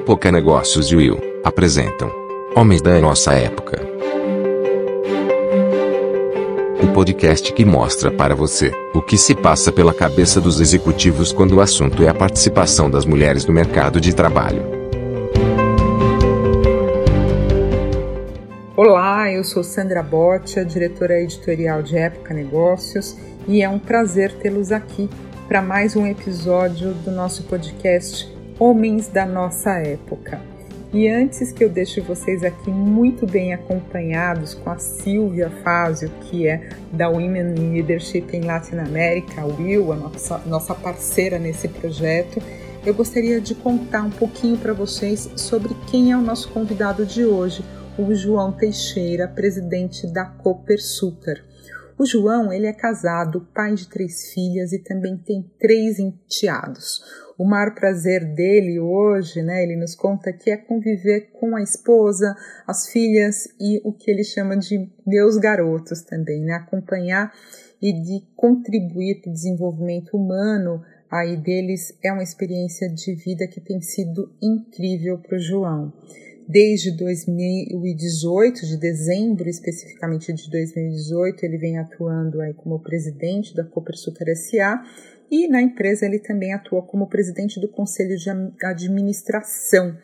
Época Negócios e Will apresentam Homens da Nossa Época. O podcast que mostra para você o que se passa pela cabeça dos executivos quando o assunto é a participação das mulheres no mercado de trabalho. Olá, eu sou Sandra Botia, diretora editorial de Época Negócios, e é um prazer tê-los aqui para mais um episódio do nosso podcast Homens da Nossa Época. E antes que eu deixe vocês aqui muito bem acompanhados com a Silvia Fázio, que é da Women Leadership em Latinoamérica, a Will, a nossa, nossa parceira nesse projeto, eu gostaria de contar um pouquinho para vocês sobre quem é o nosso convidado de hoje, o João Teixeira, presidente da Copersucar. O João, ele é casado, pai de três filhas e também tem três enteados. O maior prazer dele hoje, né, ele nos conta que é conviver com a esposa, as filhas e o que ele chama de meus garotos também, né, acompanhar e de contribuir para o desenvolvimento humano aí deles é uma experiência de vida que tem sido incrível para o João. Desde 2018, de dezembro especificamente de 2018, ele vem atuando aí como presidente da Copersucar SA e na empresa ele também atua como presidente do conselho de administração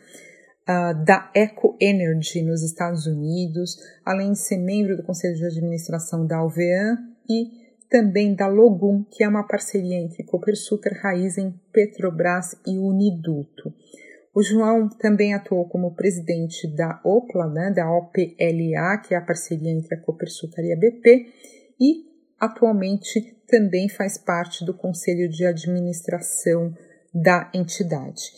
uh, da Eco Energy nos Estados Unidos, além de ser membro do conselho de administração da Alvean e também da Logum, que é uma parceria entre Copersucar, Raizen, Petrobras e Uniduto. O João também atuou como presidente da OPLA, né, da OPLA, que é a parceria entre a Copersucar e a BP, e atualmente também faz parte do conselho de administração da entidade.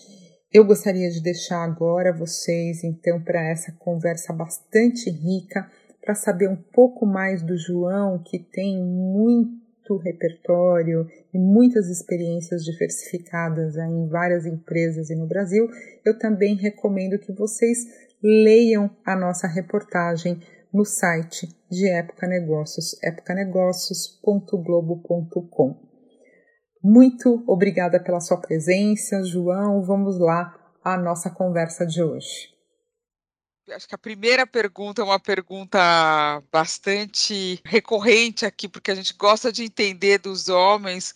Eu gostaria de deixar agora vocês, então, para essa conversa bastante rica, para saber um pouco mais do João, que tem muito repertório e muitas experiências diversificadas em várias empresas e no Brasil, eu também recomendo que vocês leiam a nossa reportagem no site de Época Negócios, epocanegócios.globo.com. Muito obrigada pela sua presença, João. Vamos lá à nossa conversa de hoje acho que a primeira pergunta é uma pergunta bastante recorrente aqui, porque a gente gosta de entender dos homens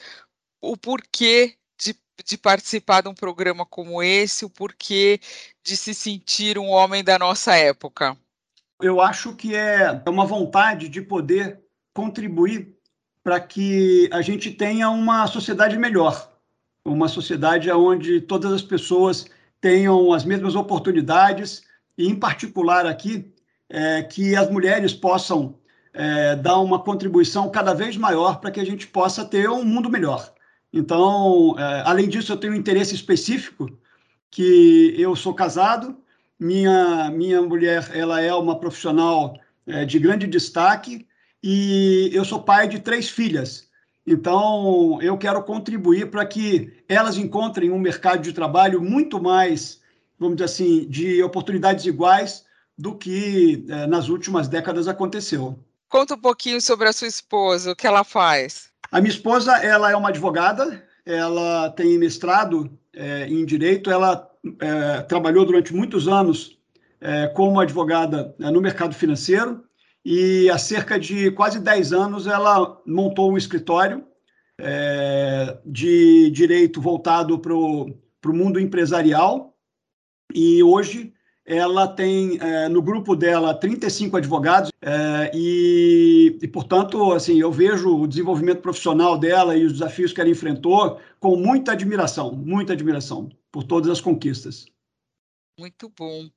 o porquê de, de participar de um programa como esse, o porquê de se sentir um homem da nossa época. Eu acho que é uma vontade de poder contribuir para que a gente tenha uma sociedade melhor, uma sociedade onde todas as pessoas tenham as mesmas oportunidades, e em particular aqui, é, que as mulheres possam é, dar uma contribuição cada vez maior para que a gente possa ter um mundo melhor. Então, é, além disso, eu tenho um interesse específico, que eu sou casado, minha, minha mulher ela é uma profissional é, de grande destaque e eu sou pai de três filhas. Então, eu quero contribuir para que elas encontrem um mercado de trabalho muito mais vamos dizer assim, de oportunidades iguais do que é, nas últimas décadas aconteceu. Conta um pouquinho sobre a sua esposa, o que ela faz. A minha esposa, ela é uma advogada, ela tem mestrado é, em direito, ela é, trabalhou durante muitos anos é, como advogada é, no mercado financeiro e há cerca de quase 10 anos ela montou um escritório é, de direito voltado para o mundo empresarial e hoje ela tem é, no grupo dela 35 advogados é, e, e, portanto, assim, eu vejo o desenvolvimento profissional dela e os desafios que ela enfrentou com muita admiração, muita admiração por todas as conquistas. Muito bom.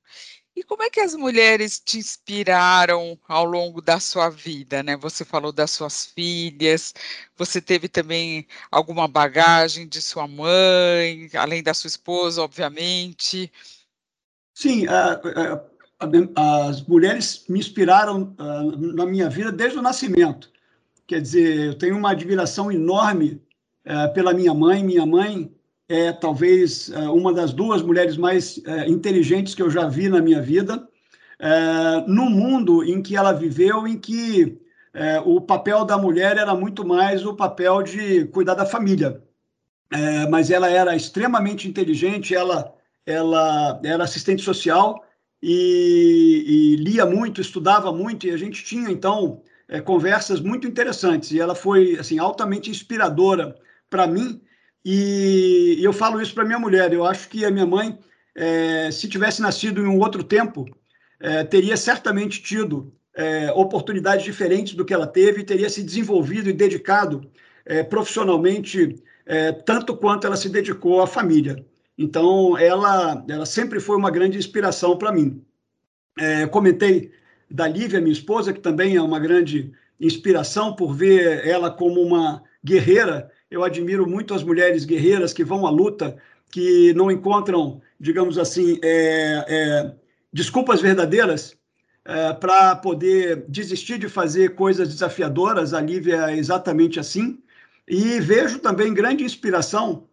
E como é que as mulheres te inspiraram ao longo da sua vida, né? Você falou das suas filhas, você teve também alguma bagagem de sua mãe, além da sua esposa, obviamente. Sim, a, a, a, as mulheres me inspiraram na minha vida desde o nascimento. Quer dizer, eu tenho uma admiração enorme é, pela minha mãe. Minha mãe é talvez é, uma das duas mulheres mais é, inteligentes que eu já vi na minha vida, no mundo em que ela viveu, em que o papel da mulher era muito mais o papel de cuidar da família. mas ela era extremamente inteligente, ela ela era assistente social e, e lia muito, estudava muito, e a gente tinha, então, é, conversas muito interessantes. E ela foi, assim, altamente inspiradora para mim. E, eu falo isso para minha mulher. Eu acho que a minha mãe, é, se tivesse nascido em um outro tempo, é, teria certamente tido é, oportunidades diferentes do que ela teve, teria se desenvolvido e dedicado é, profissionalmente é, tanto quanto ela se dedicou à família. Então, ela, ela sempre foi uma grande inspiração para mim. É, comentei da Lívia, minha esposa, que também é uma grande inspiração por ver ela como uma guerreira. Eu admiro muito as mulheres guerreiras que vão à luta, que não encontram, digamos assim, é, é, desculpas verdadeiras é, para poder desistir de fazer coisas desafiadoras. A Lívia é exatamente assim. E vejo também grande inspiração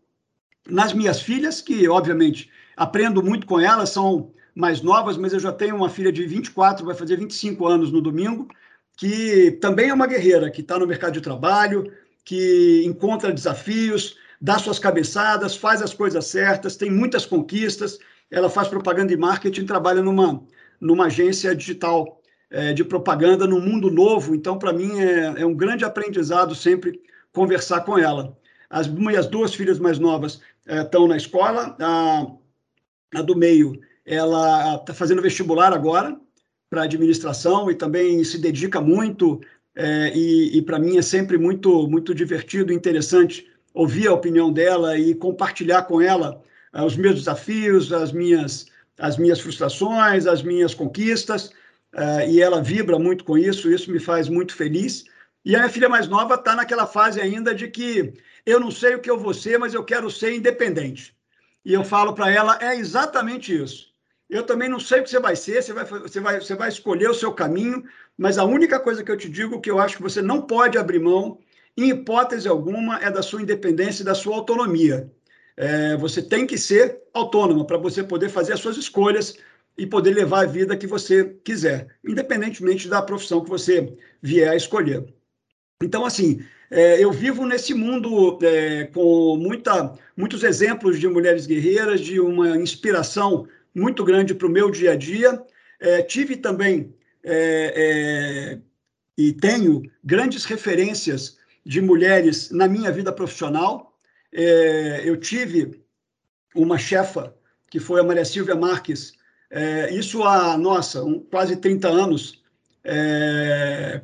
nas minhas filhas, que obviamente aprendo muito com elas, são mais novas, mas eu já tenho uma filha de 24, vai fazer 25 anos no domingo, que também é uma guerreira, que está no mercado de trabalho, que encontra desafios, dá suas cabeçadas, faz as coisas certas, tem muitas conquistas. Ela faz propaganda e marketing, trabalha numa, numa agência digital é, de propaganda no mundo novo. Então, para mim, é, é um grande aprendizado sempre conversar com ela. As minhas duas filhas mais novas estão é, na escola. A, a do meio, ela está fazendo vestibular agora para administração e também se dedica muito. É, e, e para mim é sempre muito, muito divertido e interessante ouvir a opinião dela e compartilhar com ela é, os meus desafios, as minhas, as minhas frustrações, as minhas conquistas. É, e ela vibra muito com isso, isso me faz muito feliz. E a minha filha mais nova está naquela fase ainda de que eu não sei o que eu vou ser, mas eu quero ser independente. E eu falo para ela, é exatamente isso. Eu também não sei o que você vai ser, você vai, você, vai, você vai escolher o seu caminho, mas a única coisa que eu te digo que eu acho que você não pode abrir mão, em hipótese alguma, é da sua independência e da sua autonomia. É, você tem que ser autônoma para você poder fazer as suas escolhas e poder levar a vida que você quiser, independentemente da profissão que você vier a escolher. Então, assim, é, eu vivo nesse mundo é, com muita, muitos exemplos de mulheres guerreiras, de uma inspiração muito grande para o meu dia a dia. É, tive também é, é, e tenho grandes referências de mulheres na minha vida profissional. É, eu tive uma chefa, que foi a Maria Silvia Marques, isso há, nossa, um, quase 30 anos,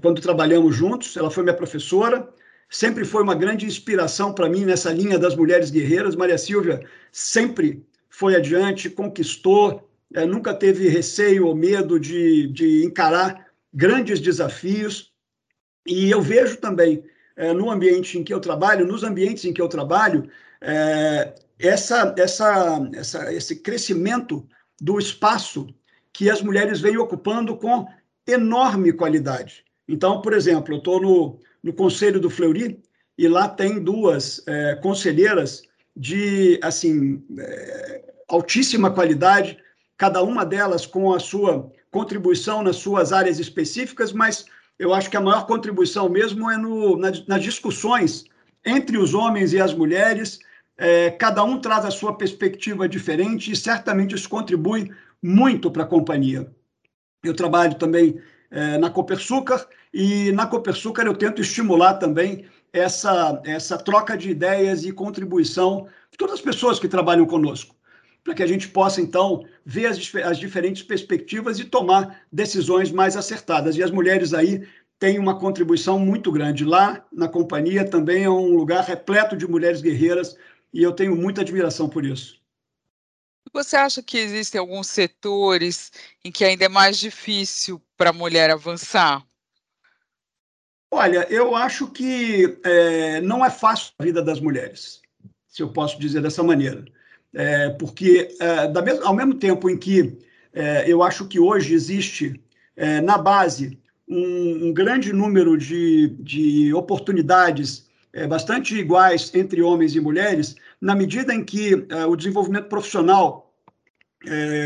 quando trabalhamos juntos. Ela foi minha professora sempre foi uma grande inspiração para mim nessa linha das mulheres guerreiras. Maria Silvia sempre foi adiante, conquistou, é, nunca teve receio ou medo de, de encarar grandes desafios. E eu vejo também é, no ambiente em que eu trabalho, nos ambientes em que eu trabalho, é, essa, essa, essa, esse crescimento do espaço que as mulheres vêm ocupando com enorme qualidade. Então, por exemplo, eu estou no, no Conselho do Fleury, e lá tem duas é, conselheiras de assim é, altíssima qualidade, cada uma delas com a sua contribuição nas suas áreas específicas, mas eu acho que a maior contribuição mesmo é no, na, nas discussões entre os homens e as mulheres. É, cada um traz a sua perspectiva diferente e certamente isso contribui muito para a companhia. Eu trabalho também é, na Copersucar, e na Copersucar eu tento estimular também essa, essa troca de ideias e contribuição de todas as pessoas que trabalham conosco, para que a gente possa, então, ver as, as diferentes perspectivas e tomar decisões mais acertadas. E as mulheres aí têm uma contribuição muito grande. Lá na companhia também é um lugar repleto de mulheres guerreiras e eu tenho muita admiração por isso. Você acha que existem alguns setores em que ainda é mais difícil para a mulher avançar? Olha, eu acho que é, não é fácil a vida das mulheres, se eu posso dizer dessa maneira. É, porque, é, da ao mesmo tempo em que é, eu acho que hoje existe é, na base um, um, grande número de, de oportunidades é, bastante iguais entre homens e mulheres, na medida em que o desenvolvimento profissional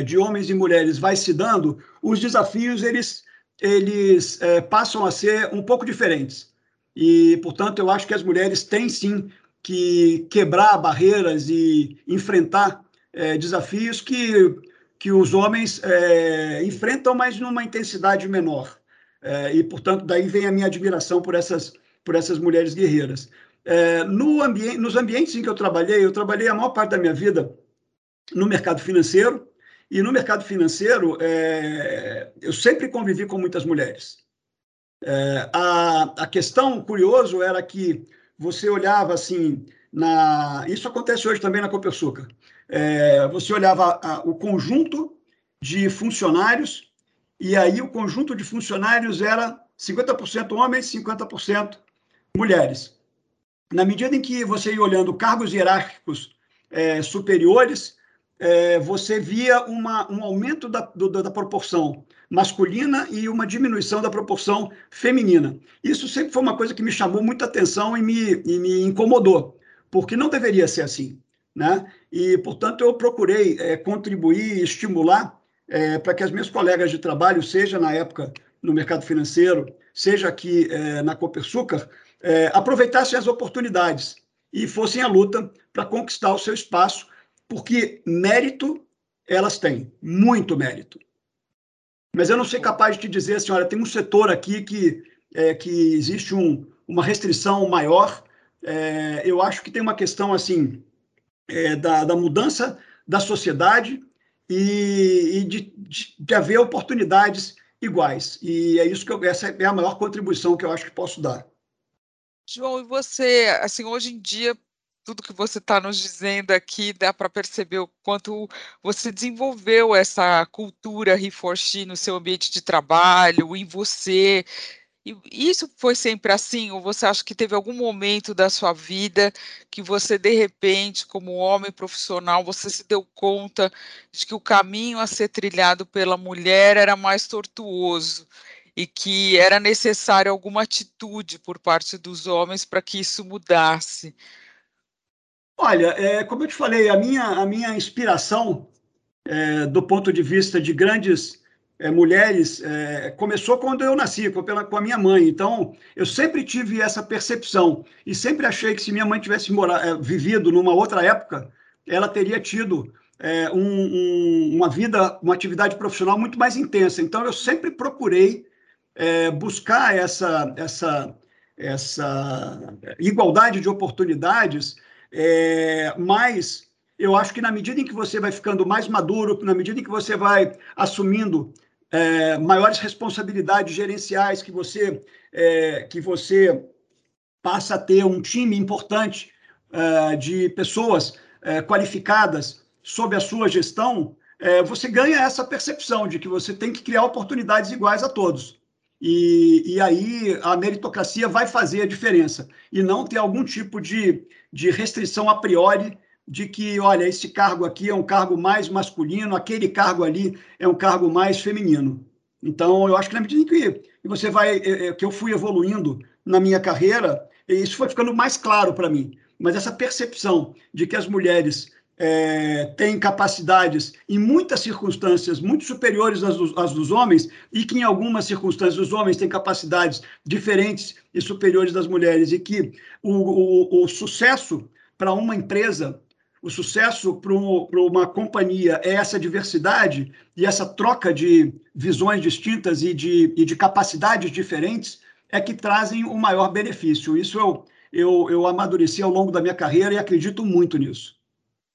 de homens e mulheres vai se dando, os desafios eles eles é, passam a ser um pouco diferentes. E, portanto, eu acho que as mulheres têm sim que quebrar barreiras e enfrentar é, desafios que, que os homens é, enfrentam, mas numa intensidade menor. É, e, portanto, daí vem a minha admiração por essas, por essas mulheres guerreiras. No ambiente, nos ambientes em que eu trabalhei, eu trabalhei a maior parte da minha vida no mercado financeiro, e no mercado financeiro, eu sempre convivi com muitas mulheres. A, a questão curioso era que você olhava assim, na, isso acontece hoje também na Copersucar, é, você olhava a, o conjunto de funcionários, e aí o conjunto de funcionários era 50% homens, 50% mulheres. Na medida em que você ia olhando cargos hierárquicos é, superiores, é, você via uma, um aumento da, do, da proporção masculina e uma diminuição da proporção feminina. Isso sempre foi uma coisa que me chamou muita atenção e me, e me incomodou, porque não deveria ser assim. Né? E, portanto, eu procurei é, contribuir e estimular é, para que as minhas colegas de trabalho, seja na época no mercado financeiro, seja aqui é, na Copersucar, é, aproveitassem as oportunidades e fossem à luta para conquistar o seu espaço porque mérito elas têm, muito mérito. Mas eu não sei capaz de te dizer, senhora, tem um setor aqui que, é, que existe um, uma restrição maior. É, eu acho que tem uma questão assim é, da, da mudança da sociedade e, e de, de, de, haver oportunidades iguais. E é isso que eu, essa é a maior contribuição que eu acho que posso dar. João, e você, assim, hoje em dia, tudo que você está nos dizendo aqui, dá para perceber o quanto você desenvolveu essa cultura Reforchi no seu ambiente de trabalho, em você. E isso foi sempre assim? Ou você acha que teve algum momento da sua vida que você, de repente, como homem profissional, você se deu conta de que o caminho a ser trilhado pela mulher era mais tortuoso? e que era necessário alguma atitude por parte dos homens para que isso mudasse. Olha, é, como eu te falei, a minha, a minha inspiração, é, do ponto de vista de grandes é, mulheres, é, começou quando eu nasci, com, pela, com a minha mãe. Então, eu sempre tive essa percepção e sempre achei que se minha mãe tivesse morar, é, vivido numa outra época, ela teria tido é, um, um, uma vida, uma atividade profissional muito mais intensa. Então, eu sempre procurei buscar essa, essa, essa igualdade de oportunidades é, mas eu acho que na medida em que você vai ficando mais maduro, na medida em que você vai assumindo é, maiores responsabilidades gerenciais, que você, é, que você passa a ter um time importante é, de pessoas é, qualificadas sob a sua gestão, é, você ganha essa percepção de que você tem que criar oportunidades iguais a todos. E, e aí a meritocracia vai fazer a diferença e não ter algum tipo de, de restrição a priori de que, olha, esse cargo aqui é um cargo mais masculino, aquele cargo ali é um cargo mais feminino. Então, eu acho que na medida que você vai, é, é, que eu fui evoluindo na minha carreira, isso foi ficando mais claro para mim. Mas essa percepção de que as mulheres é, têm capacidades, em muitas circunstâncias, muito superiores às, às dos homens, e que em algumas circunstâncias os homens têm capacidades diferentes e superiores das mulheres, e que o, o, o sucesso para uma empresa, o sucesso para uma companhia é essa diversidade e essa troca de visões distintas e de, e de capacidades diferentes é que trazem o maior benefício. Isso eu, eu, eu amadureci ao longo da minha carreira e acredito muito nisso.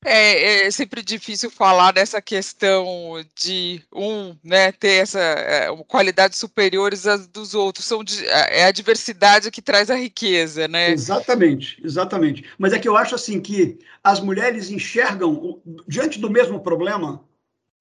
É, é, sempre difícil falar dessa questão de um né, ter essa é, qualidades superiores às dos outros. São, é, é a diversidade que traz a riqueza, né? Exatamente, exatamente. Mas é que eu acho assim que as mulheres enxergam, diante do mesmo problema,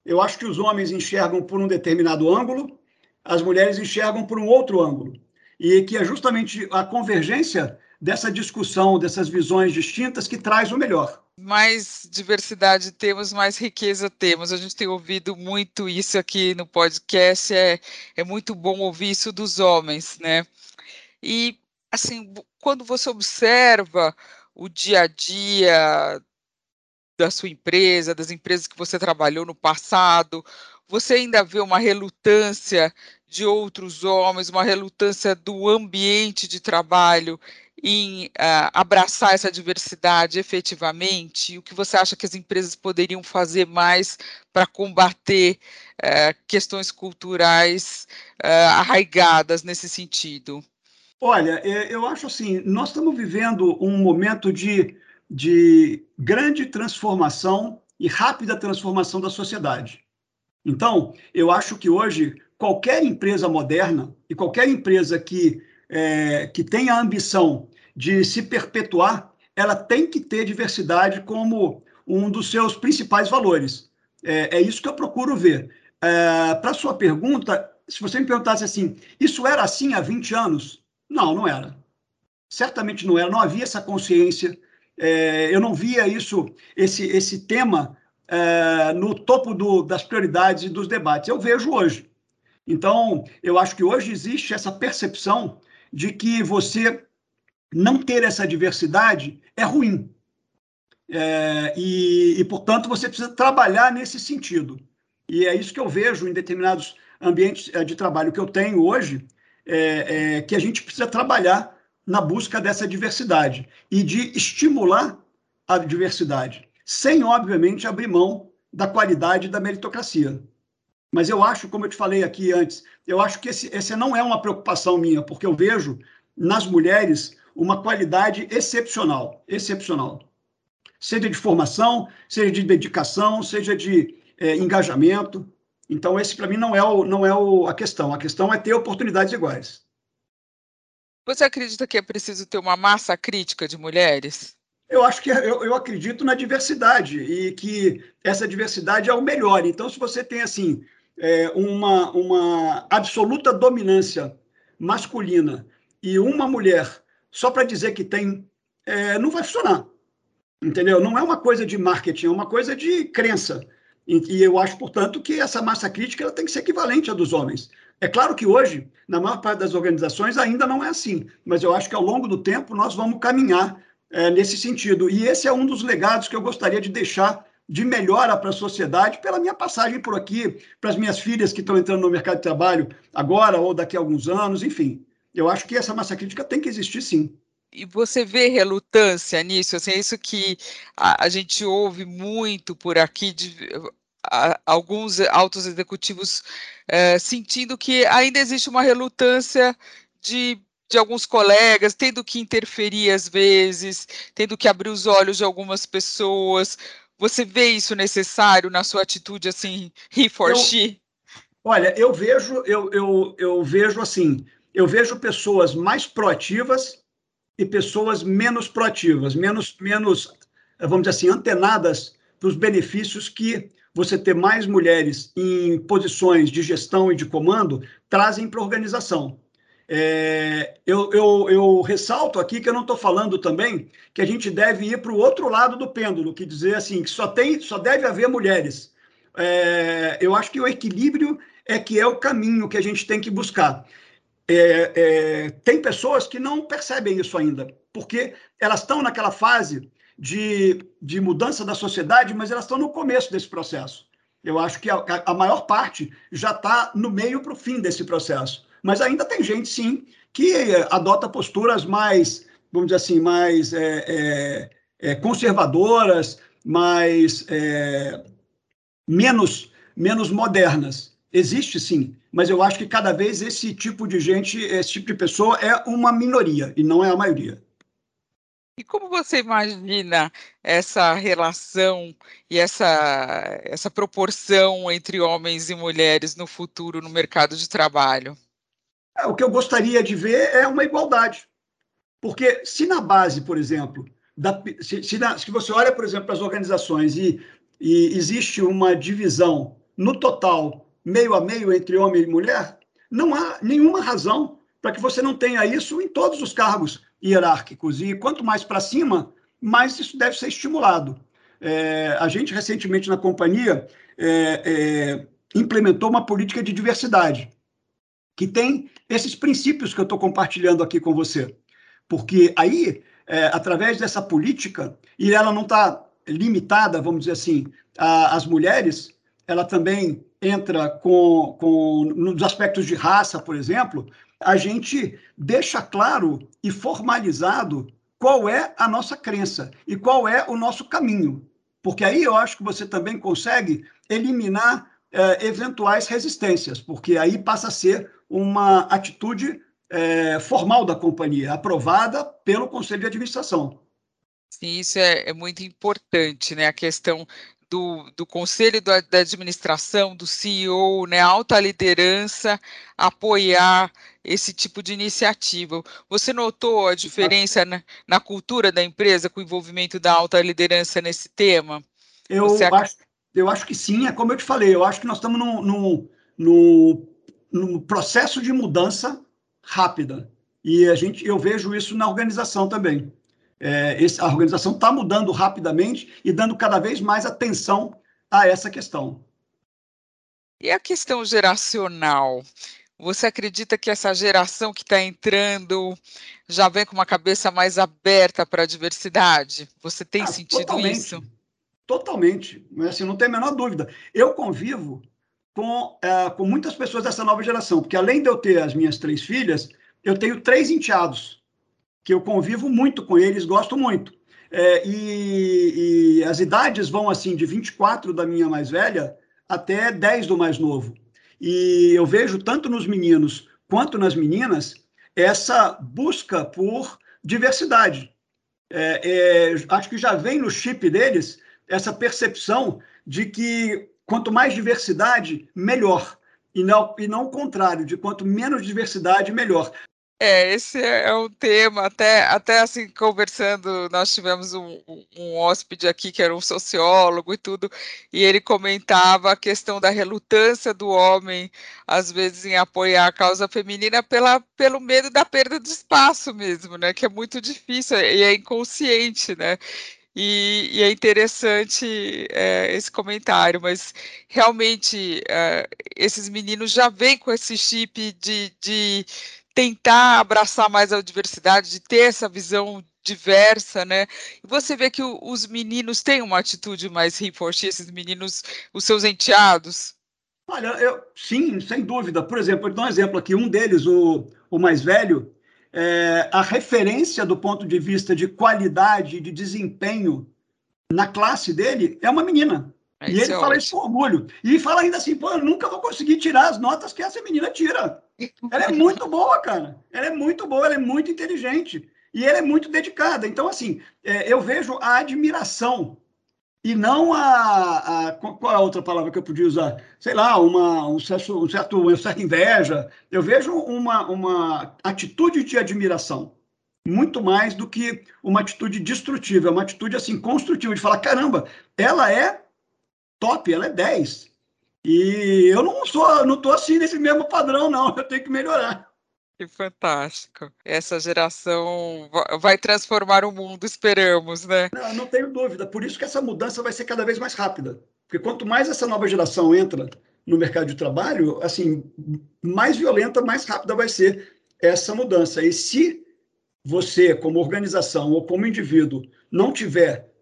eu acho que os homens enxergam por um determinado ângulo, as mulheres enxergam por um outro ângulo. E que é justamente a convergência dessa discussão, dessas visões distintas que traz o melhor mais diversidade temos, mais riqueza temos. A gente tem ouvido muito isso aqui no podcast, é, é muito bom ouvir isso dos homens, né? E, assim, quando você observa o dia a dia da sua empresa, das empresas que você trabalhou no passado, você ainda vê uma relutância de outros homens, uma relutância do ambiente de trabalho em uh, abraçar essa diversidade efetivamente? O que você acha que as empresas poderiam fazer mais para combater uh, questões culturais uh, arraigadas nesse sentido? Olha, é, eu acho assim, nós estamos vivendo um momento de, de grande transformação e rápida transformação da sociedade. Então, eu acho que hoje qualquer empresa moderna e qualquer empresa que, é, que tenha a ambição de se perpetuar, ela tem que ter diversidade como um dos seus principais valores. É, é isso que eu procuro ver. É, Para sua pergunta, se você me perguntasse assim, isso era assim há 20 anos? Não, não era. Certamente não era, não havia essa consciência. É, eu não via isso, esse, esse tema é, no topo do, das prioridades e dos debates. Eu vejo hoje. Então, eu acho que hoje existe essa percepção de que você não ter essa diversidade é ruim. É, e, e, portanto, você precisa trabalhar nesse sentido. E é isso que eu vejo em determinados ambientes é, de trabalho que eu tenho hoje, é, é, que a gente precisa trabalhar na busca dessa diversidade e de estimular a diversidade, sem, obviamente, abrir mão da qualidade da meritocracia. Mas eu acho, como eu te falei aqui antes, eu acho que esse, essa não é uma preocupação minha, porque eu vejo nas mulheres uma qualidade excepcional, excepcional. Seja de formação, seja de dedicação, seja de é, engajamento. Então, esse para mim não é, o, não é o, a questão. A questão é ter oportunidades iguais. Você acredita que é preciso ter uma massa crítica de mulheres? Eu acho que eu, eu, acredito na diversidade e que essa diversidade é o melhor. Então, se você tem assim é, uma, uma absoluta dominância masculina e uma mulher só para dizer que tem, é, não vai funcionar. Entendeu? Não é uma coisa de marketing, é uma coisa de crença. E, e eu acho, portanto, que essa massa crítica ela tem que ser equivalente à dos homens. É claro que hoje, na maior parte das organizações, ainda não é assim, mas eu acho que ao longo do tempo nós vamos caminhar é, nesse sentido. E esse é um dos legados que eu gostaria de deixar de melhora para a sociedade pela minha passagem por aqui, para as minhas filhas que estão entrando no mercado de trabalho agora ou daqui a alguns anos, enfim. Eu acho que essa massa crítica tem que existir sim. E você vê relutância nisso? Assim, é isso que a, a gente ouve muito por aqui de a, alguns altos executivos é, sentindo que ainda existe uma relutância de de alguns colegas, tendo que interferir às vezes, tendo que abrir os olhos de algumas pessoas. Você vê isso necessário na sua atitude assim, he for eu, she? Olha, eu vejo, eu, eu, eu vejo assim, eu vejo pessoas mais proativas e pessoas menos proativas, menos, menos, vamos dizer assim, antenadas para os benefícios que você ter mais mulheres em posições de gestão e de comando trazem para a organização. É, eu, eu, eu, ressalto aqui que eu não estou falando também que a gente deve ir para o outro lado do pêndulo, que dizer assim, que só, tem, só deve haver mulheres. É, eu acho que o equilíbrio é que é o caminho que a gente tem que buscar. É, é tem pessoas que não percebem isso ainda, porque elas estão naquela fase de, de mudança da sociedade, mas elas estão no começo desse processo. Eu acho que a, a maior parte já está no meio para o fim desse processo. Mas ainda tem gente, sim, que adota posturas mais, vamos dizer assim, mais é, é, conservadoras, mais menos, menos modernas. Existe sim, mas eu acho que cada vez esse tipo de gente, esse tipo de pessoa é uma minoria e não é a maioria. E como você imagina essa relação e essa, essa proporção entre homens e mulheres no futuro no mercado de trabalho? É, o que eu gostaria de ver é uma igualdade. Porque se na base, por exemplo, da, se, se, na, se, você olha, por exemplo, para as organizações e, e existe uma divisão no total, meio a meio, entre homem e mulher, não há nenhuma razão para que você não tenha isso em todos os cargos hierárquicos. E quanto mais para cima, mais isso deve ser estimulado. É, a gente, recentemente, na companhia, é, é, implementou uma política de diversidade que tem esses princípios que eu estou compartilhando aqui com você. Porque aí, é, através dessa política, e ela não está limitada, vamos dizer assim, às mulheres, ela também entra com, com nos aspectos de raça, por exemplo, a gente deixa claro e formalizado qual é a nossa crença e qual é o nosso caminho. Porque aí eu acho que você também consegue eliminar é, eventuais resistências, porque aí passa a ser uma atitude é, formal da companhia, aprovada pelo Conselho de Administração. Sim, isso é, é muito importante, né? A questão do, do conselho da, da, administração, do CEO, né, alta liderança, apoiar esse tipo de iniciativa. Você notou a diferença na, na cultura da empresa com o envolvimento da alta liderança nesse tema? Eu, Você... acho, eu acho que sim, é como eu te falei, eu acho que nós estamos num, num, num, num processo de mudança rápida. E a gente, eu vejo isso na organização também. É, esse, a organização está mudando rapidamente e dando cada vez mais atenção a essa questão. E a questão geracional? Você acredita que essa geração que está entrando já vem com uma cabeça mais aberta para a diversidade? Você tem ah, sentido totalmente, isso? Totalmente, assim, não tem a menor dúvida. Eu convivo com, é, com muitas pessoas dessa nova geração, porque além de eu ter as minhas três filhas, eu tenho três enteados, que eu convivo muito com eles, gosto muito. É, e, e, as idades vão assim de 24 da minha mais velha até 10 do mais novo. E eu vejo tanto nos meninos quanto nas meninas essa busca por diversidade. É, é, acho que já vem no chip deles essa percepção de que quanto mais diversidade, melhor. E não, e não o contrário, de quanto menos diversidade, melhor. É, esse é um tema, até, até assim, conversando, nós tivemos um, um hóspede aqui que era um sociólogo e tudo, e ele comentava a questão da relutância do homem, às vezes, em apoiar a causa feminina pela, pelo medo da perda de espaço mesmo, né, que é muito difícil e é inconsciente, né, e, e, é interessante é, esse comentário, mas realmente é, esses meninos já vêm com esse chip de, de tentar abraçar mais a diversidade, de ter essa visão diversa, né? E você vê que o, os meninos têm uma atitude mais reforçada, esses meninos, os seus enteados. Olha, eu, sim, sem dúvida. Por exemplo, eu dou um exemplo aqui, um deles, o, o mais velho, é, a referência do ponto de vista de qualidade, de desempenho na classe dele é uma menina. É, e ele é fala isso com orgulho. E fala ainda assim, pô, eu nunca vou conseguir tirar as notas que essa menina tira. Ela é muito boa, cara. Ela é muito boa, ela é muito inteligente. E ela é muito dedicada. Então, assim, é, eu vejo a admiração e não a, a, Qual é a outra palavra que eu podia usar? Sei lá, uma, um, certo, um certo, uma certa inveja. Eu vejo uma, uma atitude de admiração muito mais do que uma atitude destrutiva, é uma atitude assim construtiva de falar, caramba, ela é top, ela é 10. E eu não sou, não tô assim nesse mesmo padrão não, eu tenho que melhorar. Que fantástico. Essa geração vai transformar o mundo, esperamos, né? Não, não tenho dúvida. Por isso que essa mudança vai ser cada vez mais rápida. Porque quanto mais essa nova geração entra no mercado de trabalho, assim, mais violenta, mais rápida vai ser essa mudança. E se você, como organização ou como indivíduo, não tiver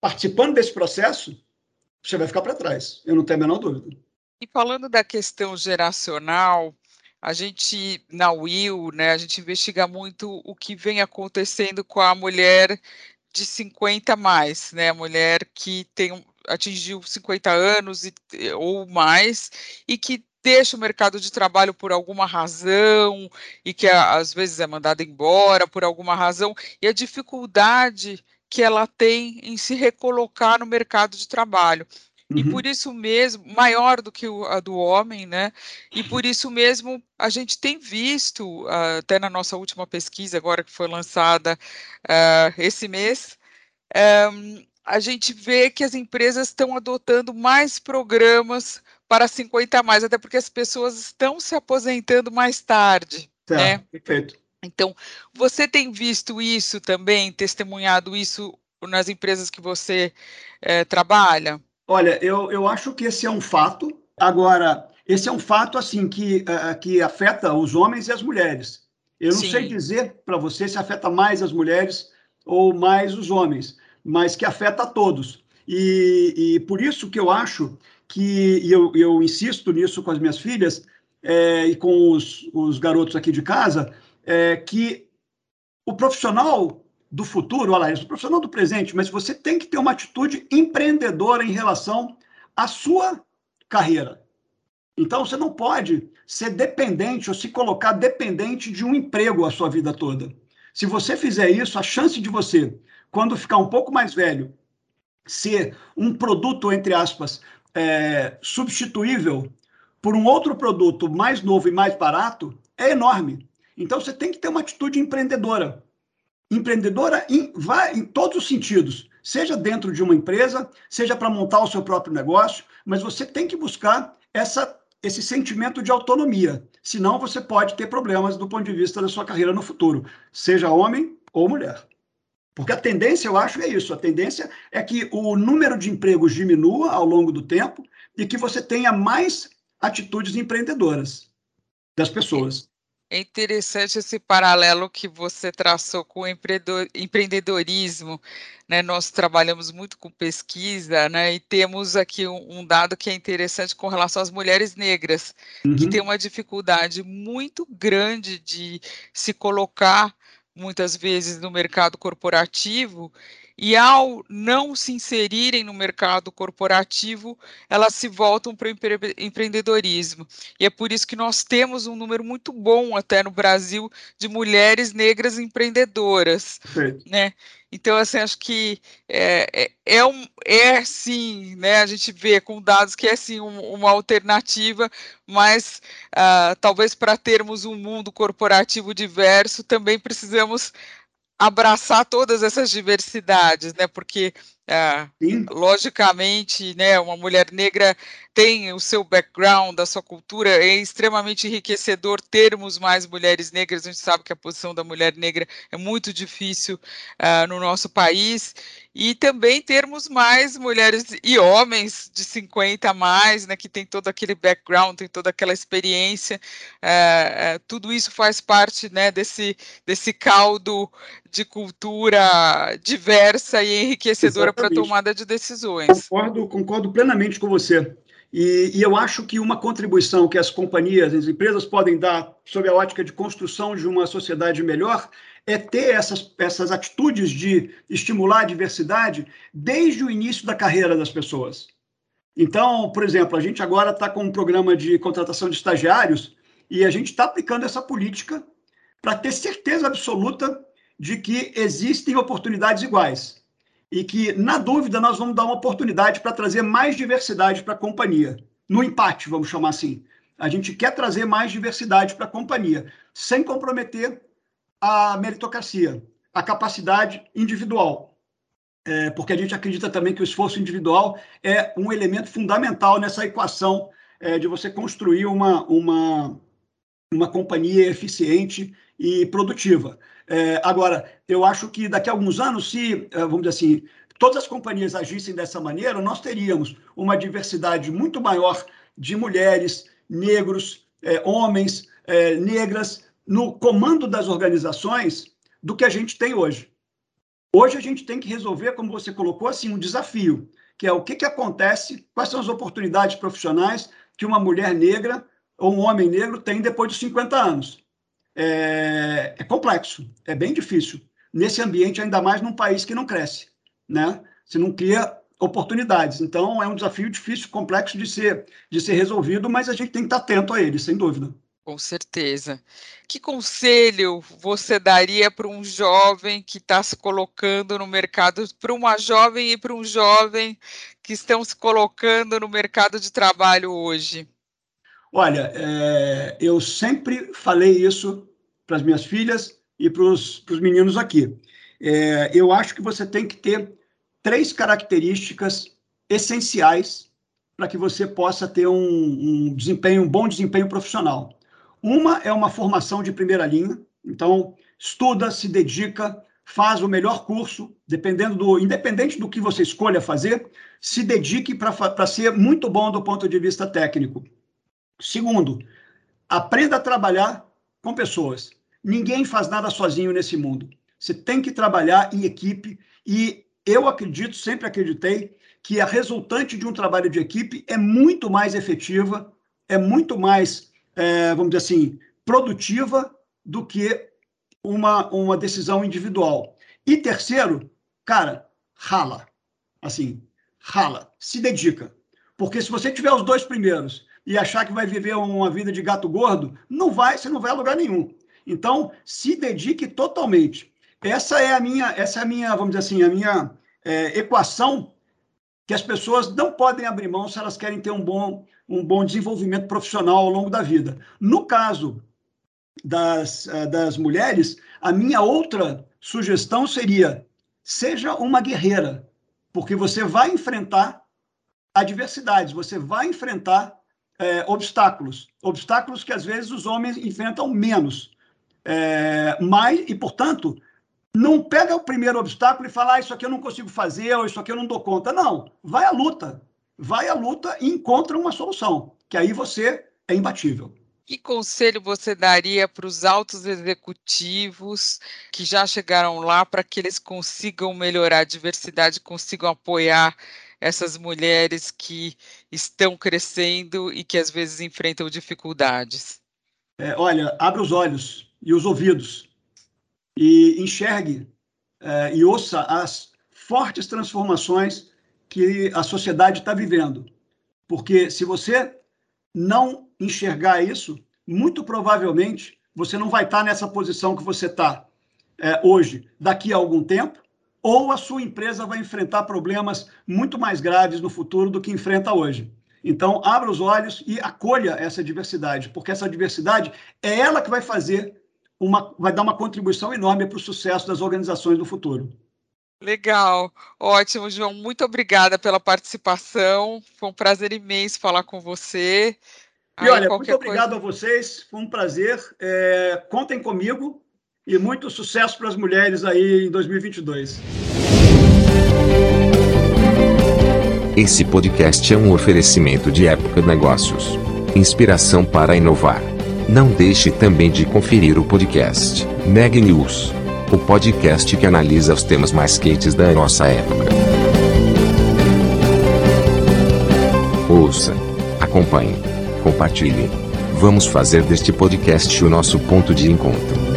participando desse processo, você vai ficar para trás. Eu não tenho a menor dúvida. E falando da questão geracional, a gente, na Will, né, a gente investiga muito o que vem acontecendo com a mulher de 50 mais, né, a mulher que tem, atingiu 50 anos e, ou mais e que deixa o mercado de trabalho por alguma razão e que às vezes é mandada embora por alguma razão e a dificuldade que ela tem em se recolocar no mercado de trabalho. Uhum. E por isso mesmo, maior do que a do homem, né? E por isso mesmo a gente tem visto, uh, até na nossa última pesquisa, agora que foi lançada uh, esse mês, um, a gente vê que as empresas estão adotando mais programas para 50 a mais, até porque as pessoas estão se aposentando mais tarde. Tá, né? perfeito. Então, você tem visto isso também, testemunhado isso nas empresas que você é, trabalha? Olha, eu, eu acho que esse é um fato. Agora, esse é um fato assim que, uh, que afeta os homens e as mulheres. Eu não Sim. sei dizer para você se afeta mais as mulheres ou mais os homens, mas que afeta a todos. E, e por isso que eu acho que, e eu, eu insisto nisso com as minhas filhas, é, e com os, os, garotos aqui de casa é, que o profissional do futuro, olha lá, o profissional do presente, mas você tem que ter uma atitude empreendedora em relação à sua carreira. Então, você não pode ser dependente ou se colocar dependente de um emprego a sua vida toda. Se você fizer isso, a chance de você, quando ficar um pouco mais velho, ser um produto, entre aspas, é, substituível por um outro produto mais novo e mais barato é enorme. Então você tem que ter uma atitude empreendedora. Empreendedora em, vai, em todos os sentidos, seja dentro de uma empresa, seja para montar o seu próprio negócio, mas você tem que buscar essa, esse sentimento de autonomia. Senão você pode ter problemas do ponto de vista da sua carreira no futuro, seja homem ou mulher. Porque a tendência, eu acho, é isso. A tendência é que o número de empregos diminua ao longo do tempo e que você tenha mais atitudes empreendedoras das pessoas. É interessante esse paralelo que você traçou com o empreendedorismo. Né? Nós trabalhamos muito com pesquisa né? e temos aqui um, um dado que é interessante com relação às mulheres negras, uhum. que têm uma dificuldade muito grande de se colocar muitas vezes no mercado corporativo e ao não se inserirem no mercado corporativo, elas se voltam para o empre empreendedorismo. E é por isso que nós temos um número muito bom até no Brasil de mulheres negras empreendedoras, né? Então, assim, acho que é, é, é, um, é sim, né? A gente vê com dados que é sim um, uma alternativa, mas uh, talvez para termos um mundo corporativo diverso, também precisamos abraçar todas essas diversidades, né? Porque ah, logicamente, né, uma mulher negra tem o seu background, a sua cultura, é extremamente enriquecedor termos mais mulheres negras. A gente sabe que a posição da mulher negra é muito difícil uh, no nosso país, e também termos mais mulheres e homens de 50 a mais, né, que tem todo aquele background, tem toda aquela experiência. Uh, uh, tudo isso faz parte né, desse, desse caldo de cultura diversa e enriquecedora para a tomada de decisões. Concordo, concordo plenamente com você. E, e, eu acho que uma contribuição que as companhias, as empresas podem dar sob a ótica de construção de uma sociedade melhor é ter essas, essas atitudes de estimular a diversidade desde o início da carreira das pessoas. Então, por exemplo, a gente agora está com um programa de contratação de estagiários e a gente está aplicando essa política para ter certeza absoluta de que existem oportunidades iguais e que, na dúvida, nós vamos dar uma oportunidade para trazer mais diversidade para a companhia. No empate, vamos chamar assim. A gente quer trazer mais diversidade para a companhia, sem comprometer a meritocracia, a capacidade individual. É, porque a gente acredita também que o esforço individual é um elemento fundamental nessa equação é, de você construir uma, uma, uma companhia eficiente e produtiva. É, agora, eu acho que daqui a alguns anos, se, é, vamos dizer assim, todas as companhias agissem dessa maneira, nós teríamos uma diversidade muito maior de mulheres, negros, é, homens, é, negras no comando das organizações do que a gente tem hoje. Hoje a gente tem que resolver, como você colocou, assim, um desafio, que é o que, que acontece, quais são as oportunidades profissionais que uma mulher negra ou um homem negro tem depois dos 50 anos é, é complexo, é bem difícil. Nesse ambiente, ainda mais num país que não cresce, né? Você não cria oportunidades. Então, é um desafio difícil, complexo de ser, de ser resolvido, mas a gente tem que estar atento a ele, sem dúvida. Com certeza. Que conselho você daria para um jovem que está se colocando no mercado, para uma jovem e para um jovem que estão se colocando no mercado de trabalho hoje? Olha, é, eu sempre falei isso para as minhas filhas e para os meninos aqui. É, eu acho que você tem que ter três características essenciais para que você possa ter um, um, desempenho, um bom desempenho profissional. Uma é uma formação de primeira linha, então estuda, se dedica, faz o melhor curso, dependendo do, independente do que você escolha fazer, se dedique para ser muito bom do ponto de vista técnico. Segundo, aprenda a trabalhar com pessoas. Ninguém faz nada sozinho nesse mundo. Você tem que trabalhar em equipe e eu acredito, sempre acreditei, que a resultante de um trabalho de equipe é muito mais efetiva, é muito mais é, vamos dizer assim, produtiva do que uma, uma decisão individual. E terceiro, cara, rala. Assim, rala, se dedica. Porque se você tiver os dois primeiros e achar que vai viver uma vida de gato gordo, não vai, você não vai a lugar nenhum. Então, se dedique totalmente. Essa é a minha, essa é a minha, vamos dizer assim, a minha é, equação que as pessoas não podem abrir mão se elas querem ter um bom, um bom desenvolvimento profissional ao longo da vida. No caso das, eh, das mulheres, a minha outra sugestão seria: seja uma guerreira, porque você vai enfrentar adversidades, você vai enfrentar é, obstáculos, obstáculos que às vezes os homens enfrentam menos. É, mas, e portanto, não pega o primeiro obstáculo e fala, ah, isso aqui eu não consigo fazer, ou isso aqui eu não dou conta. Não, vai à luta. Vai à luta e encontra uma solução, que aí você é imbatível. Que conselho você daria para os altos executivos que já chegaram lá para que eles consigam melhorar a diversidade, consigam apoiar essas mulheres que estão crescendo e que às vezes enfrentam dificuldades? É, olha, abra os olhos e os ouvidos e enxergue é, e ouça as fortes transformações que a sociedade está vivendo. Porque se você não enxergar isso, muito provavelmente você não vai estar tá nessa posição que você está é, hoje, daqui a algum tempo, ou a sua empresa vai enfrentar problemas muito mais graves no futuro do que enfrenta hoje. Então, abra os olhos e acolha essa diversidade, porque essa diversidade é ela que vai fazer uma, vai dar uma contribuição enorme para o sucesso das organizações do futuro. Legal, ótimo, João. Muito obrigada pela participação. Foi um prazer imenso falar com você. E Aí, olha, muito obrigado coisa... a vocês. Foi um prazer. É, contem comigo e muito sucesso para as mulheres aí em 2022. Esse podcast é um oferecimento de Época Negócios. Inspiração para inovar. Não deixe também de conferir o podcast Neg News, o podcast que analisa os temas mais quentes da nossa época. Ouça, acompanhe, compartilhe. Vamos fazer deste podcast o nosso ponto de encontro.